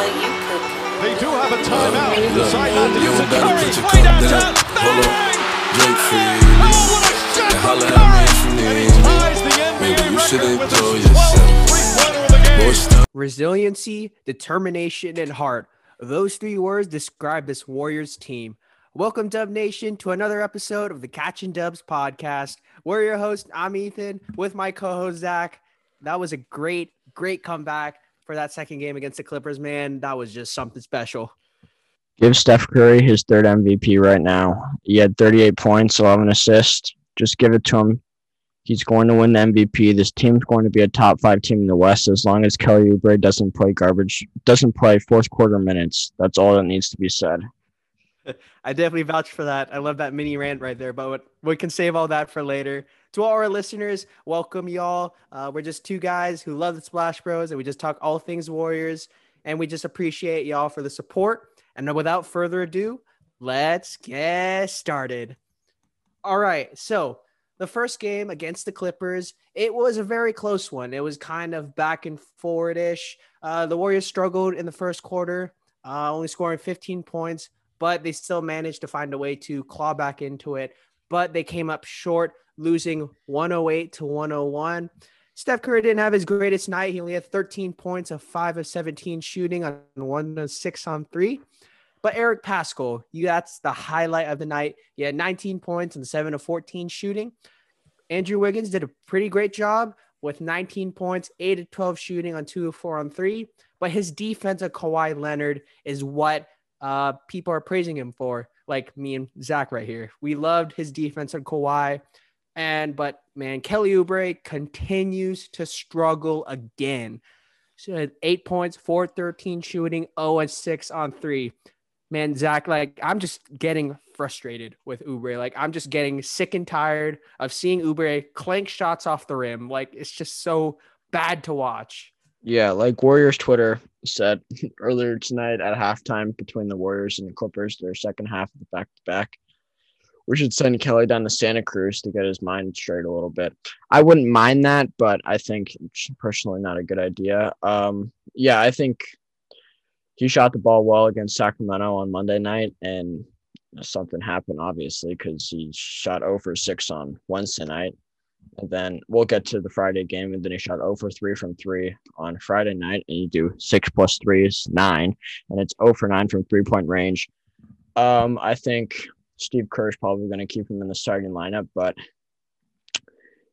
what you cooking. They do have a timeout. Look, Decide not to you use don't it. Curry, put your way cup downtown. down. Hold up. Bang! Drink. Oh, what a shot Holla from Curry! And he ties the NBA Maybe you should record with enjoy his 12th yourself. three-pointer of the game. Resiliency, determination, and heart. Those three words describe this Warriors team. Welcome, Dub Nation, to another episode of the Catching Dubs podcast. We're your host. I'm Ethan with my co host, Zach. That was a great, great comeback for that second game against the Clippers, man. That was just something special. Give Steph Curry his third MVP right now. He had 38 points, 11 assists. Just give it to him. He's going to win the MVP. This team's going to be a top five team in the West as long as Kelly Oubre doesn't play garbage, doesn't play fourth quarter minutes. That's all that needs to be said. I definitely vouch for that. I love that mini rant right there, but we can save all that for later. To all our listeners, welcome y'all. Uh, we're just two guys who love the Splash Bros, and we just talk all things Warriors, and we just appreciate y'all for the support. And without further ado, let's get started. All right, so the first game against the Clippers, it was a very close one. It was kind of back and forward ish. Uh, the Warriors struggled in the first quarter, uh, only scoring 15 points but they still managed to find a way to claw back into it. But they came up short, losing 108 to 101. Steph Curry didn't have his greatest night. He only had 13 points of 5 of 17 shooting on 1 of 6 on 3. But Eric Paschall, you, that's the highlight of the night. He had 19 points and 7 of 14 shooting. Andrew Wiggins did a pretty great job with 19 points, 8 of 12 shooting on 2 of 4 on 3. But his defense of Kawhi Leonard is what uh, people are praising him for, like me and Zach right here. We loved his defense on Kawhi. And but man, Kelly Oubre continues to struggle again. So eight points, four 13 shooting, 0 and 6 on three. Man, Zach, like I'm just getting frustrated with Oubre. Like I'm just getting sick and tired of seeing Oubre clank shots off the rim. Like it's just so bad to watch. Yeah, like Warriors Twitter said earlier tonight at halftime between the Warriors and the Clippers, their second half of the back to back. We should send Kelly down to Santa Cruz to get his mind straight a little bit. I wouldn't mind that, but I think personally not a good idea. Um, yeah, I think he shot the ball well against Sacramento on Monday night, and something happened obviously because he shot over six on Wednesday night. And then we'll get to the Friday game. And then he shot 0 for 3 from 3 on Friday night. And you do 6 plus 3 is 9. And it's 0 for 9 from three point range. Um, I think Steve Kerr's probably going to keep him in the starting lineup, but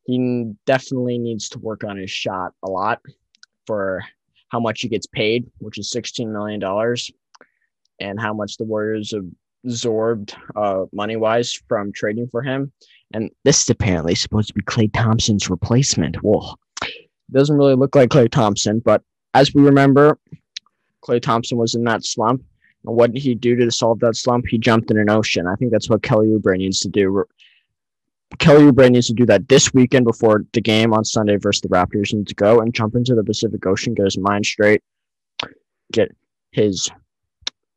he definitely needs to work on his shot a lot for how much he gets paid, which is $16 million, and how much the Warriors absorbed uh, money wise from trading for him. And this is apparently supposed to be Klay Thompson's replacement. Well, doesn't really look like Klay Thompson, but as we remember, Klay Thompson was in that slump. What did he do to solve that slump? He jumped in an ocean. I think that's what Kelly Oubre needs to do. Kelly Oubre needs to do that this weekend before the game on Sunday versus the Raptors. He needs to go and jump into the Pacific Ocean, get his mind straight, get his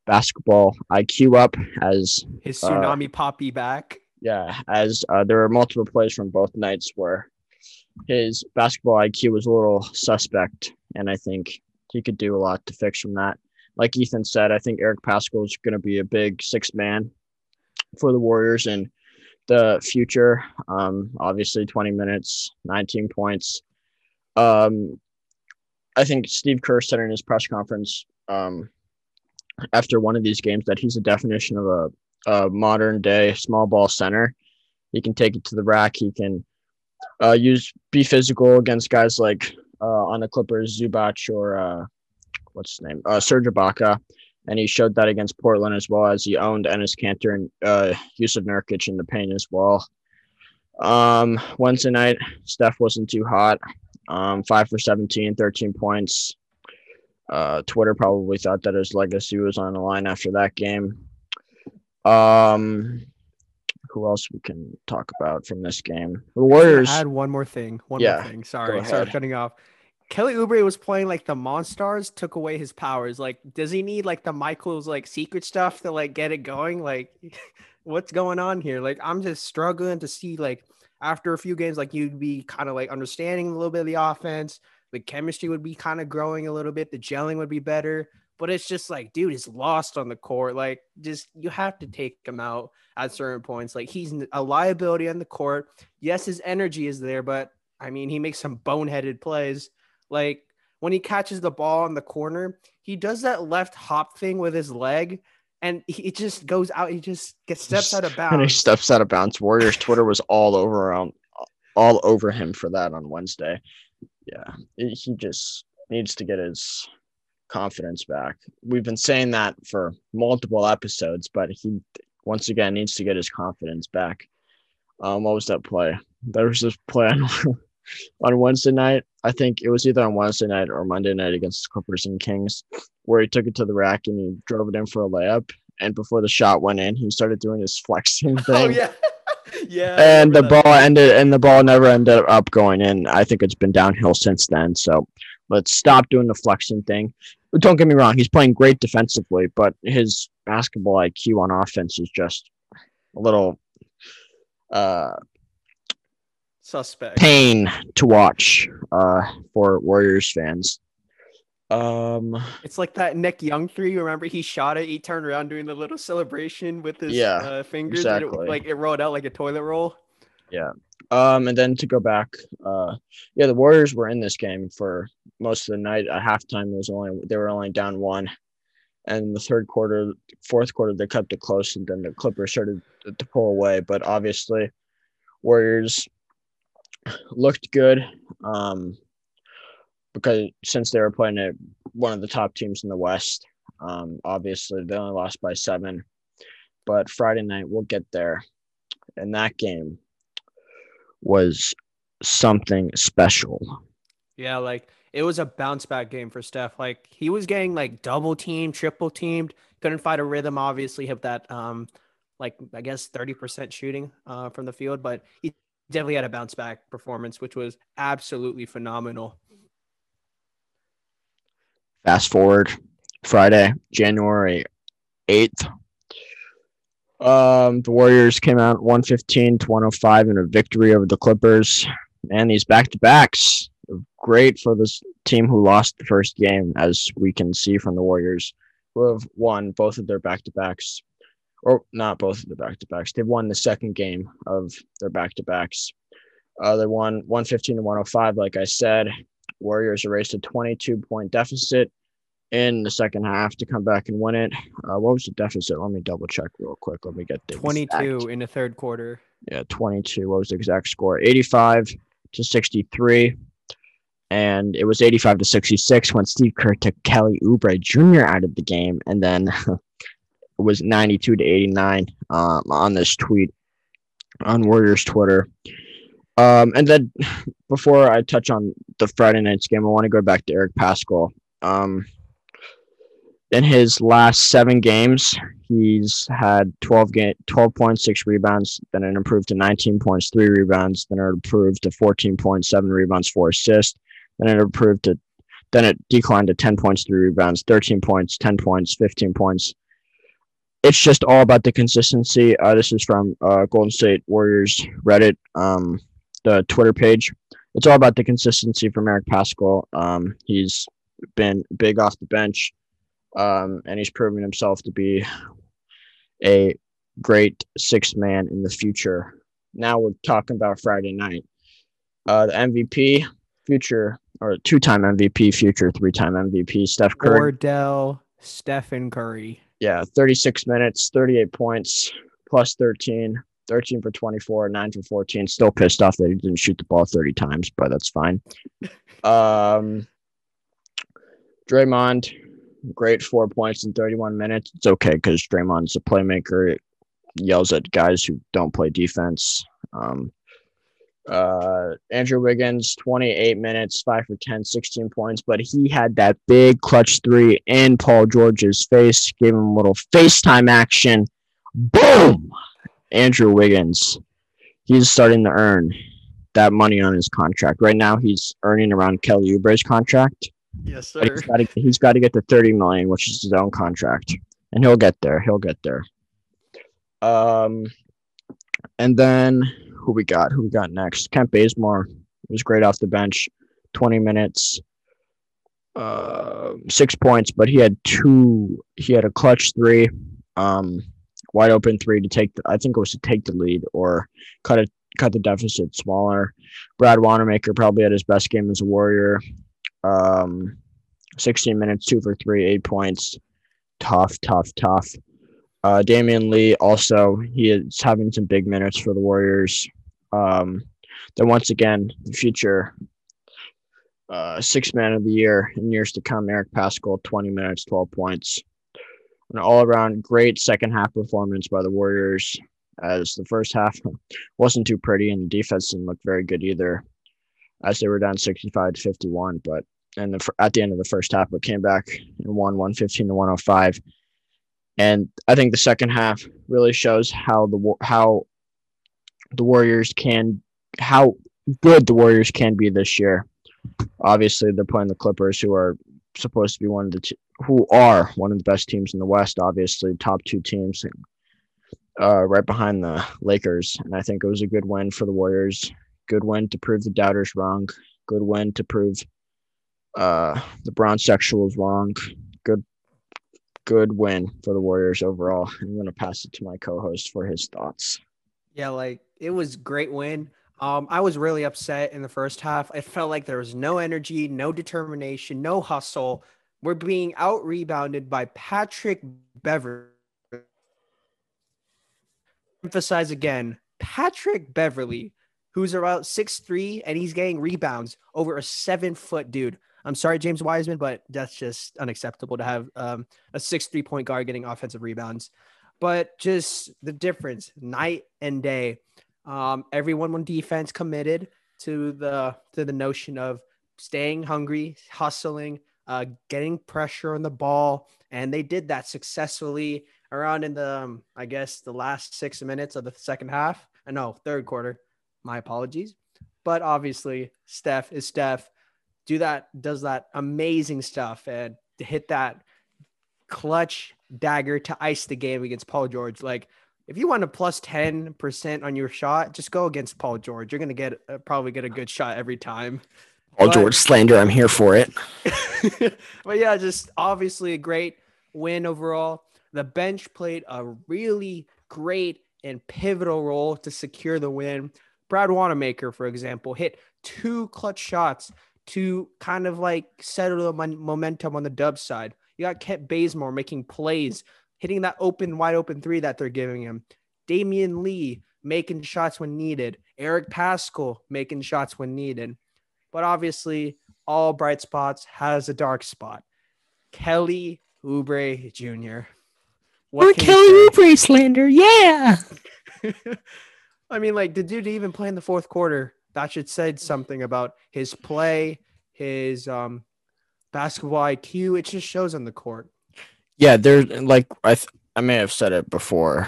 basketball IQ up as His Uh, tsunami poppy back. yeah, as uh, there were multiple plays from both nights where his basketball IQ was a little suspect, and I think he could do a lot to fix from that. Like Ethan said, I think Eric Paschall is going to be a big six man for the Warriors in the future. Um, obviously, 20 minutes, 19 points. Um, I think Steve Kerr said in his press conference um, after one of these games that he's a definition of a a modern day small ball center. He can take it to the rack. He can uh, use be physical against guys like uh, on the Clippers, Zubac or uh, what's his name, uh, Serge Ibaka, and he showed that against Portland as well as he owned Enes Kanter and uh, Jusuf Nurkic in the paint as well. Um, Wednesday night, Steph wasn't too hot. Um, five for 17, 13 points. Uh, Twitter probably thought that his legacy was on the line after that game. Um, who else we can talk about from this game? The Warriors. Add one more thing. One Yeah, more thing. Sorry, sorry, cutting off. Kelly Oubre was playing like the Monstars, took away his powers. Like, does he need like the Michael's like secret stuff to like get it going? Like, what's going on here? Like, I'm just struggling to see like after a few games, like you'd be kind of like understanding a little bit of the offense, the chemistry would be kind of growing a little bit, the gelling would be better. But it's just like, dude, is lost on the court. Like, just you have to take him out at certain points. Like, he's a liability on the court. Yes, his energy is there, but I mean, he makes some boneheaded plays. Like when he catches the ball in the corner, he does that left hop thing with his leg, and he just goes out. He just gets steps out of And he bounds. steps out of bounds. Warriors Twitter was all over around, all over him for that on Wednesday. Yeah, he he just needs to get his confidence back. We've been saying that for multiple episodes, but he once again needs to get his confidence back. Um, what was that play? There was this play on, on Wednesday night. I think it was either on Wednesday night or Monday night against the Clippers and Kings, where he took it to the rack and he drove it in for a layup. And before the shot went in, he started doing his flexing thing Oh yeah, yeah. And the that. ball ended and the ball never ended up going in. I think it's been downhill since then. So let's stop doing the flexing thing. But don't get me wrong, he's playing great defensively, but his basketball IQ on offense is just a little uh suspect. pain to watch uh for Warriors fans. Um It's like that Nick Young three. Remember, he shot it. He turned around doing the little celebration with his Yeah, uh, fingers. and exactly. it, like it rolled out like a toilet roll. Yeah. Um, and then to go back, uh, yeah, the Warriors were in this game for most of the night. At halftime, it was only they were only down one, and the third quarter, fourth quarter, they kept it close, and then the Clippers started to, to pull away. But obviously, Warriors looked good, um, because since they were playing at one of the top teams in the West, um, obviously they only lost by seven. But Friday night, we'll get there. And that game, was something special. Yeah, like it was a bounce back game for Steph. Like he was getting like double teamed, triple teamed, couldn't find a rhythm. Obviously, hit that um, like I guess thirty percent shooting uh from the field, but he definitely had a bounce back performance, which was absolutely phenomenal. Fast forward Friday, January 8th. Um, the Warriors came out 115 to 105 in a victory over the Clippers. And these back to backs great for this team who lost the first game, as we can see from the Warriors, who have won both of their back to backs, or not both of the back to backs. They've won the second game of their back to backs. Uh, they won 115 to 105, like I said. Warriors erased a 22 point deficit in the second half to come back and win it. Uh, what was the deficit? Let me double check real quick. Let me get the Twenty two exact- in the third quarter. Yeah, 22. What was the exact score? 85 to 63. And it was 85 to 66 when Steve Kerr took Kelly Oubre Jr. out of the game. And then was 92 to 89 um, on this tweet on Warriors Twitter. Um, and then before I touch on the Friday night's game, I want to go back to Eric Paschall. Um, in his last seven games, he's had 12 game, 12.6 rebounds, then it improved to 19 points, three rebounds, then it improved to 14.7 rebounds, four assists, then it improved to, then it declined to 10 points, three rebounds, 13 points, 10 points, 15 points. It's just all about the consistency. Uh, this is from uh, Golden State Warriors Reddit, um, the Twitter page. It's all about the consistency from Eric Paschall. Um, he's been big off the bench um, and he's proven himself to be a great sixth man in the future. Now we're talking about Friday night. Uh, the MVP, future or two-time MVP, future three-time MVP, Steph Curry. Wardell, Stephen Curry. Yeah, 36 minutes, 38 points, plus 13, 13 for 24, 9 for 14. Still pissed off that he didn't shoot the ball 30 times, but that's fine. Um, Draymond, great four points in 31 minutes. It's okay because Draymond's a playmaker. It yells at guys who don't play defense. Um, uh, Andrew Wiggins, 28 minutes, 5 for 10, 16 points, but he had that big clutch three in Paul George's face, gave him a little FaceTime action. Boom! Andrew Wiggins, he's starting to earn that money on his contract. Right now, he's earning around Kelly Oubre's contract. Yes, But he's got to he's got to get to 30 million, which is his own contract, and he'll get there. He'll get there. Um, and then who we got? Who we got next? Kent Bazemore was great off the bench, 20 minutes, uh, six points, but he had two. He had a clutch three, um, wide open three to take. The, I think it was to take the lead or cut it, cut the deficit smaller. Brad Wanamaker probably had his best game as a Warrior. Um, 16 minutes, two for three, eight points. Tough, tough, tough. Uh, Damion Lee also he is having some big minutes for the Warriors. Um, then once again, the future uh, six man of the year in years to come, Eric Paschall, 20 minutes, 12 points. An all around great second half performance by the Warriors, as the first half wasn't too pretty and the defense didn't look very good either, as they were down 65 to 51. But and the, at the end of the first half, but came back and won 115 to 105. And I think the second half really shows how the how the Warriors can how good the Warriors can be this year. Obviously, they're playing the Clippers, who are supposed to be one of the t- who are one of the best teams in the West. Obviously, top two teams, uh, right behind the Lakers. And I think it was a good win for the Warriors. Good win to prove the doubters wrong. Good win to prove uh, the brown sexuals wrong. Good, good win for the Warriors overall. I'm going to pass it to my co-host for his thoughts. Yeah, like it was great win. Um, I was really upset in the first half. I felt like there was no energy, no determination, no hustle. We're being out rebounded by Patrick Beverley. Emphasize again, Patrick Beverley, who's about six three, and he's getting rebounds over a seven foot dude. I'm sorry, James Wiseman, but that's just unacceptable to have um, a six three point guard getting offensive rebounds. But just the difference night and day. Um, everyone on defense committed to the to the notion of staying hungry, hustling, uh, getting pressure on the ball, and they did that successfully around in the um, I guess the last six minutes of the second half. I uh, know third quarter. My apologies, but obviously Steph is Steph. Do that does that amazing stuff and to hit that clutch dagger to ice the game against Paul George. Like if you want a plus 10% on your shot, just go against Paul George. You're going to get uh, probably get a good shot every time. Paul but, George slander, I'm here for it. but yeah, just obviously a great win overall. The bench played a really great and pivotal role to secure the win. Brad Wanamaker, for example, hit two clutch shots to kind of like settle the momentum on the dub side. You got Kent Bazemore making plays hitting that open, wide open three that they're giving him. Damion Lee making shots when needed. Eric Paschall making shots when needed. But obviously, all bright spots has a dark spot. Kelly Oubre Jr. What Kelly Oubre slander, yeah. I mean, like, the dude even play in the fourth quarter? That should say something about his play, his um, basketball IQ. It just shows on the court. Yeah, there's like I th- I may have said it before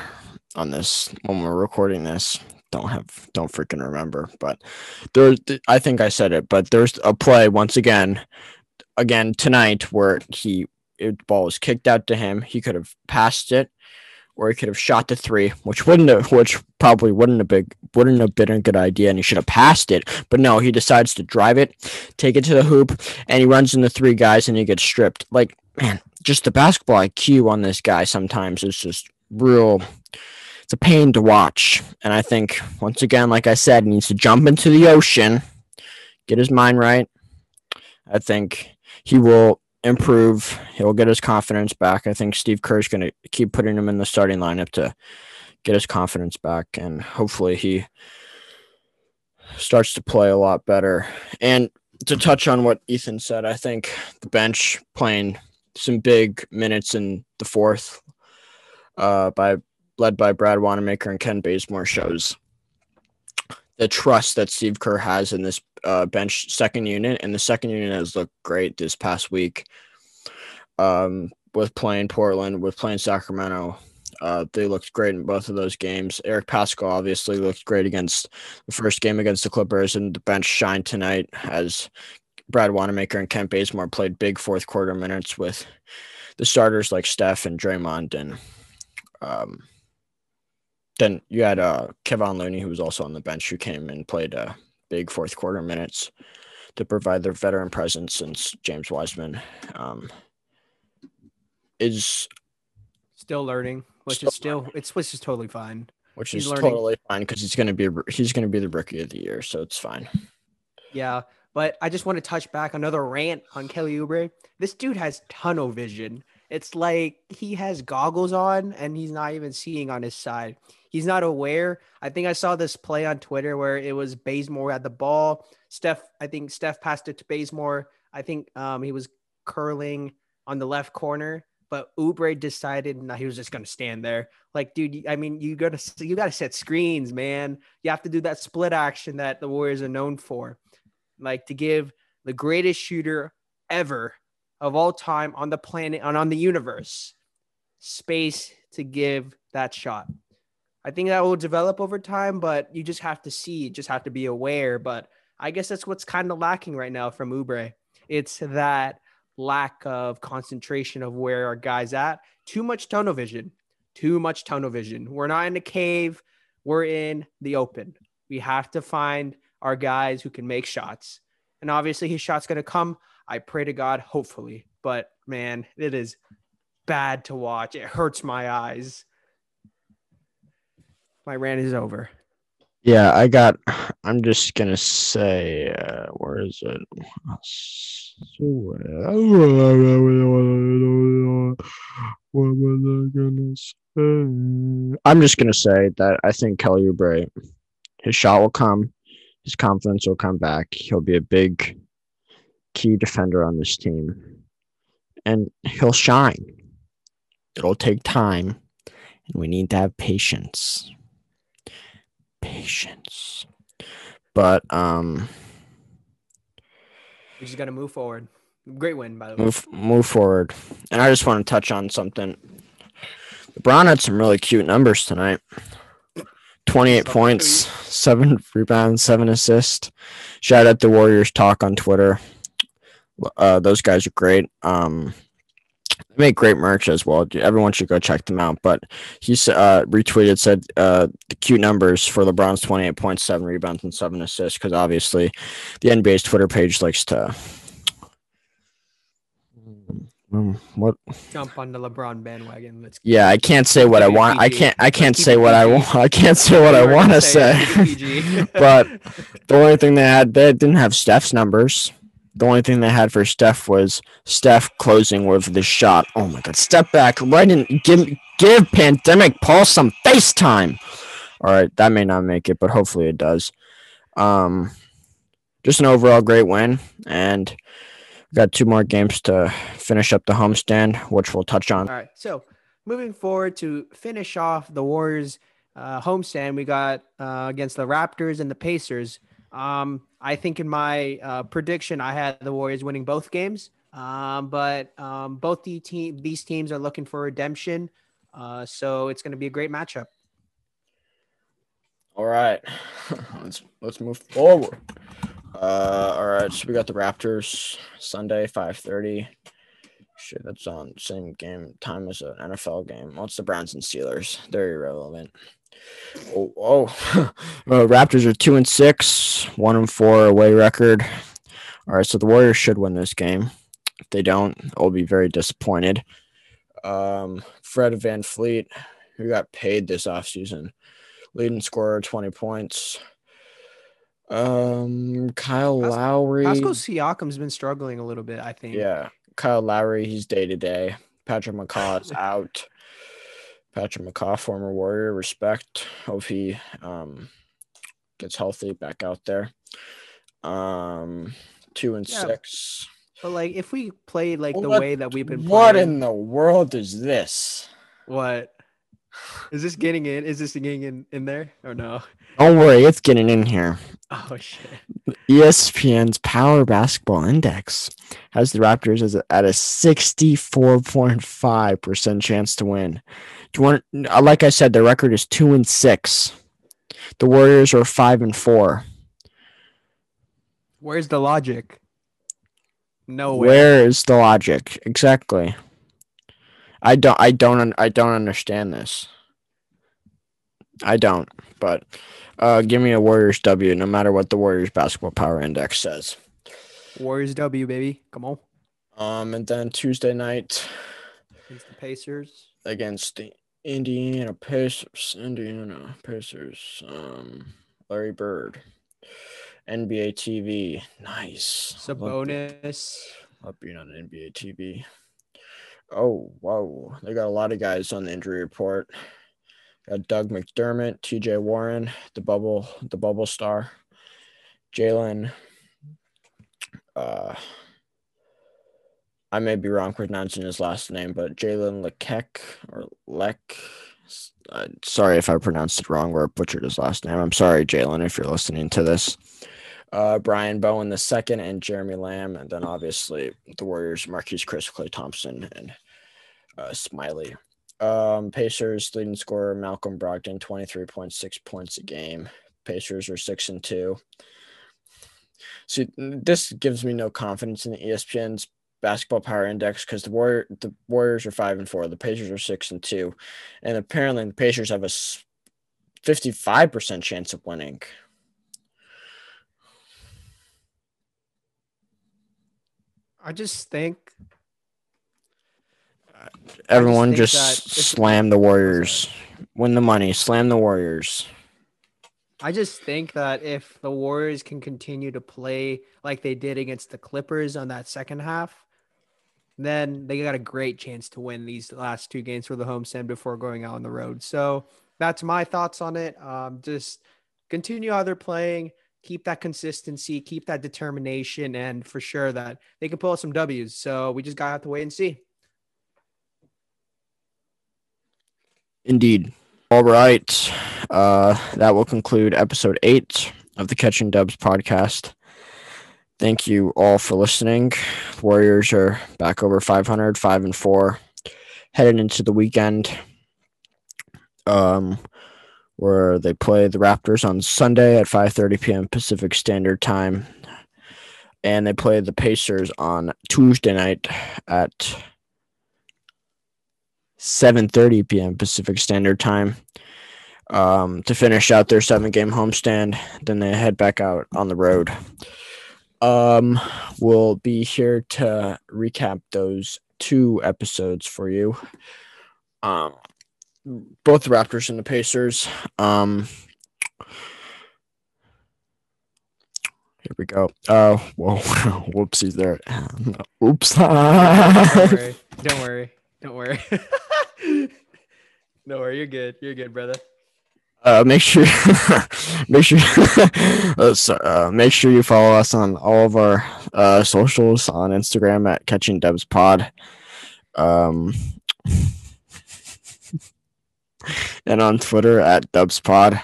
on this when we're recording this. Don't have don't freaking remember, but there's I think I said it, but there's a play once again, again tonight where he it, ball was kicked out to him. He could have passed it, or he could have shot the three, which wouldn't have, which probably wouldn't have been wouldn't have been a good idea, and he should have passed it. But no, he decides to drive it, take it to the hoop, and he runs into three guys, and he gets stripped. Like man, just the basketball IQ on this guy sometimes is just real. It's a pain to watch. And I think, once again, like I said, he needs to jump into the ocean, get his mind right. I think he will improve. He'll get his confidence back. I think Steve Kerr's going to keep putting him in the starting lineup to get his confidence back. And hopefully he starts to play a lot better. And to touch on what Ethan said, I think the bench playing some big minutes in the fourth uh, by led by Brad Wanamaker and Kent Bazemore shows the trust that Steve Kerr has in this uh, bench second unit, and the second unit has looked great this past week. Um, with playing Portland, with playing Sacramento, uh, they looked great in both of those games. Eric Paschall obviously looked great against the first game against the Clippers, and the bench shined tonight as Brad Wanamaker and Kent Bazemore played big fourth quarter minutes with the starters like Steph and Draymond, and um, then you had uh, Kevon Looney, who was also on the bench, who came and played uh, big fourth quarter minutes to provide their veteran presence since James Wiseman um, is Still learning, which Still is still it's which is totally fine. which He's is learning. totally fine because he's going to be he's going to be the rookie of the year, so it's fine. Yeah, but I just want to touch back another rant on Kelly Oubre. This dude has tunnel vision. It's like he has goggles on and he's not even seeing on his side. He's not aware. I think I saw this play on Twitter where it was Bazemore at the ball. Steph, I think Steph passed it to Bazemore. I think um, he was curling on the left corner, but Oubre decided he was just gonna stand there. Like, dude, I mean, you gotta you gotta set screens, man. You have to do that split action that the Warriors are known for like to give the greatest shooter ever of all time on the planet and on the universe space to give that shot. I think that will develop over time, but you just have to see, just have to be aware. But I guess that's what's kind of lacking right now from Oubre. It's that lack of concentration of where our guys at. Too much tunnel vision. Too much tunnel vision. We're not in a cave. We're in the open. We have to find our guys who can make shots. And obviously his shot's going to come. I pray to God, hopefully. But man, it is bad to watch. It hurts my eyes. My rant is over. Yeah, I got. I'm just gonna say, uh, where is it? What was I gonna say? I'm just gonna say that I think Kelly Oubre, his shot will come, his confidence will come back. He'll be a big key defender on this team, and he'll shine. It'll take time, and we need to have patience patience. But um We just got to move forward. Great win, by the way. move move forward. And I just want to touch on something. LeBron had some really cute numbers tonight. 28 points, 7 rebounds, 7 assists. Shout out to Warriors Talk on Twitter. Uh, those guys are great. Um, they make great merch as well. Everyone should go check them out. But he uh, retweeted said uh, the cute numbers for LeBron's 28 points, 7 rebounds, and 7 assists because obviously the NBA's Twitter page likes to. Hmm, What Jump on the LeBron bandwagon. Let's yeah, I can't say what I keep it want. I can't. I can't say what I want. I can't say what I want gonna say say. it, keep it PG. But the only thing they had, they didn't have Steph's numbers. The only thing they had for Steph was Steph closing with the shot. Oh my God! Step back, right in. Give give Pandemic Paul some FaceTime. All right, that may not make it, but hopefully it does. Um, just an overall great win, and got two more games to finish up the homestand, which we'll touch on. All right. So moving forward to finish off the Warriors uh, homestand, we got uh, against the Raptors and the Pacers. Um, I think in my uh, prediction, I had the Warriors winning both games. Um, but um, both the team, these teams are looking for redemption. Uh, so it's going to be a great matchup. All right, let's let's move forward. Uh, all right, so we got the Raptors Sunday, five thirty. Shit, that's on same game time as an NFL game. Well, it's the Browns and Steelers. They're irrelevant. Oh, oh. uh, Raptors are two and six, one and four away record. All right, so the Warriors should win this game. If they don't, I'll be very disappointed. Um, Fred VanVleet, who got paid this offseason, leading scorer, 20 points. Um, Kyle Pas- Lowry. Pascal Siakam's been struggling a little bit, I think. Yeah, Kyle Lowry, he's day to day. Patrick McCaw is out. Patrick McCaw, former Warrior, respect. Hope he um gets healthy back out there. Um, two and Yeah. six. But like, if we played like the What- way that we've been What playing, in the world is this? what is this getting in? Is this getting in in there or no? Don't worry, it's getting in here. Oh shit. ESPN's Power Basketball Index has the Raptors as a, at a 64.5% chance to win. Do you want uh, like I said, the record is 2 and 6. The Warriors are 5 and 4. Where's the logic? No way. Where is the logic? Exactly. I don't I don't I don't understand this. I don't, but uh give me a Warriors W no matter what the Warriors basketball power index says. Warriors W, baby. Come on. Um, and then Tuesday night Against the Pacers. against the Indiana Pacers. Indiana Pacers. Um, Larry Bird. NBA TV. Nice. Be- Sabonis. Love being on NBA TV. Oh, whoa. They got a lot of guys on the injury report. Got Doug McDermott, TJ Warren, the bubble, the bubble star, Jalen. Uh, I may be wrong pronouncing his last name, but Jalen Lekek or Lek. Uh, sorry if I pronounced it wrong or butchered his last name. I'm sorry, Jalen, if you're listening to this. Uh, Brian Bowen the second and Jeremy Lamb, and then obviously the Warriors, Marquese Chriss, Klay Thompson, and uh, Smiley. Um, Pacers leading scorer Malcolm Brogdon, 23.6 points a game. Pacers are six and two. See, this gives me no confidence in the ESPN's basketball power index because the Warrior the Warriors are five and four, the Pacers are six and two, and apparently the Pacers have a fifty-five percent chance of winning. I just think Everyone think just, if- slam the Warriors, win the money, slam the Warriors. I just think that if the Warriors can continue to play like they did against the Clippers on that second half, then they got a great chance to win these last two games for the home homestand before going out on the road. So that's my thoughts on it. Um, just continue how they're playing, keep that consistency, keep that determination, and for sure that they can pull out some W's. So we just gotta have to wait and see. Indeed. All right. Uh, that will conclude episode eight of the Catching Dubs podcast. Thank you all for listening. Warriors are back over 500, 5 and 4, headed into the weekend um, where they play the Raptors on Sunday at 5.30 p.m. Pacific Standard Time. And they play the Pacers on Tuesday night at 7:30 p.m. Pacific Standard Time um, to finish out their seven-game homestand. Then they head back out on the road. Um, we'll be here to recap those two episodes for you. Um, both the Raptors and the Pacers. Um, here we go. Uh, whoa, whoopsies there. Oops. Don't worry. Don't worry. Don't worry. Don't worry. You're good. You're good, brother. Uh, make sure, make sure, uh, so, uh, make sure you follow us on all of our uh, socials on Instagram at Catching Dubs Pod, um, and on Twitter at Dubs Pod,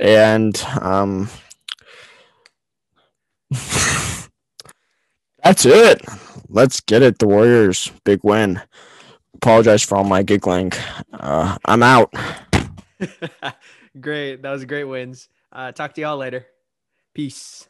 and um, that's it. Let's get it. The Warriors, big win. Apologize for all my giggling. Uh, I'm out. great. That was great wins. Uh, talk to y'all later. Peace.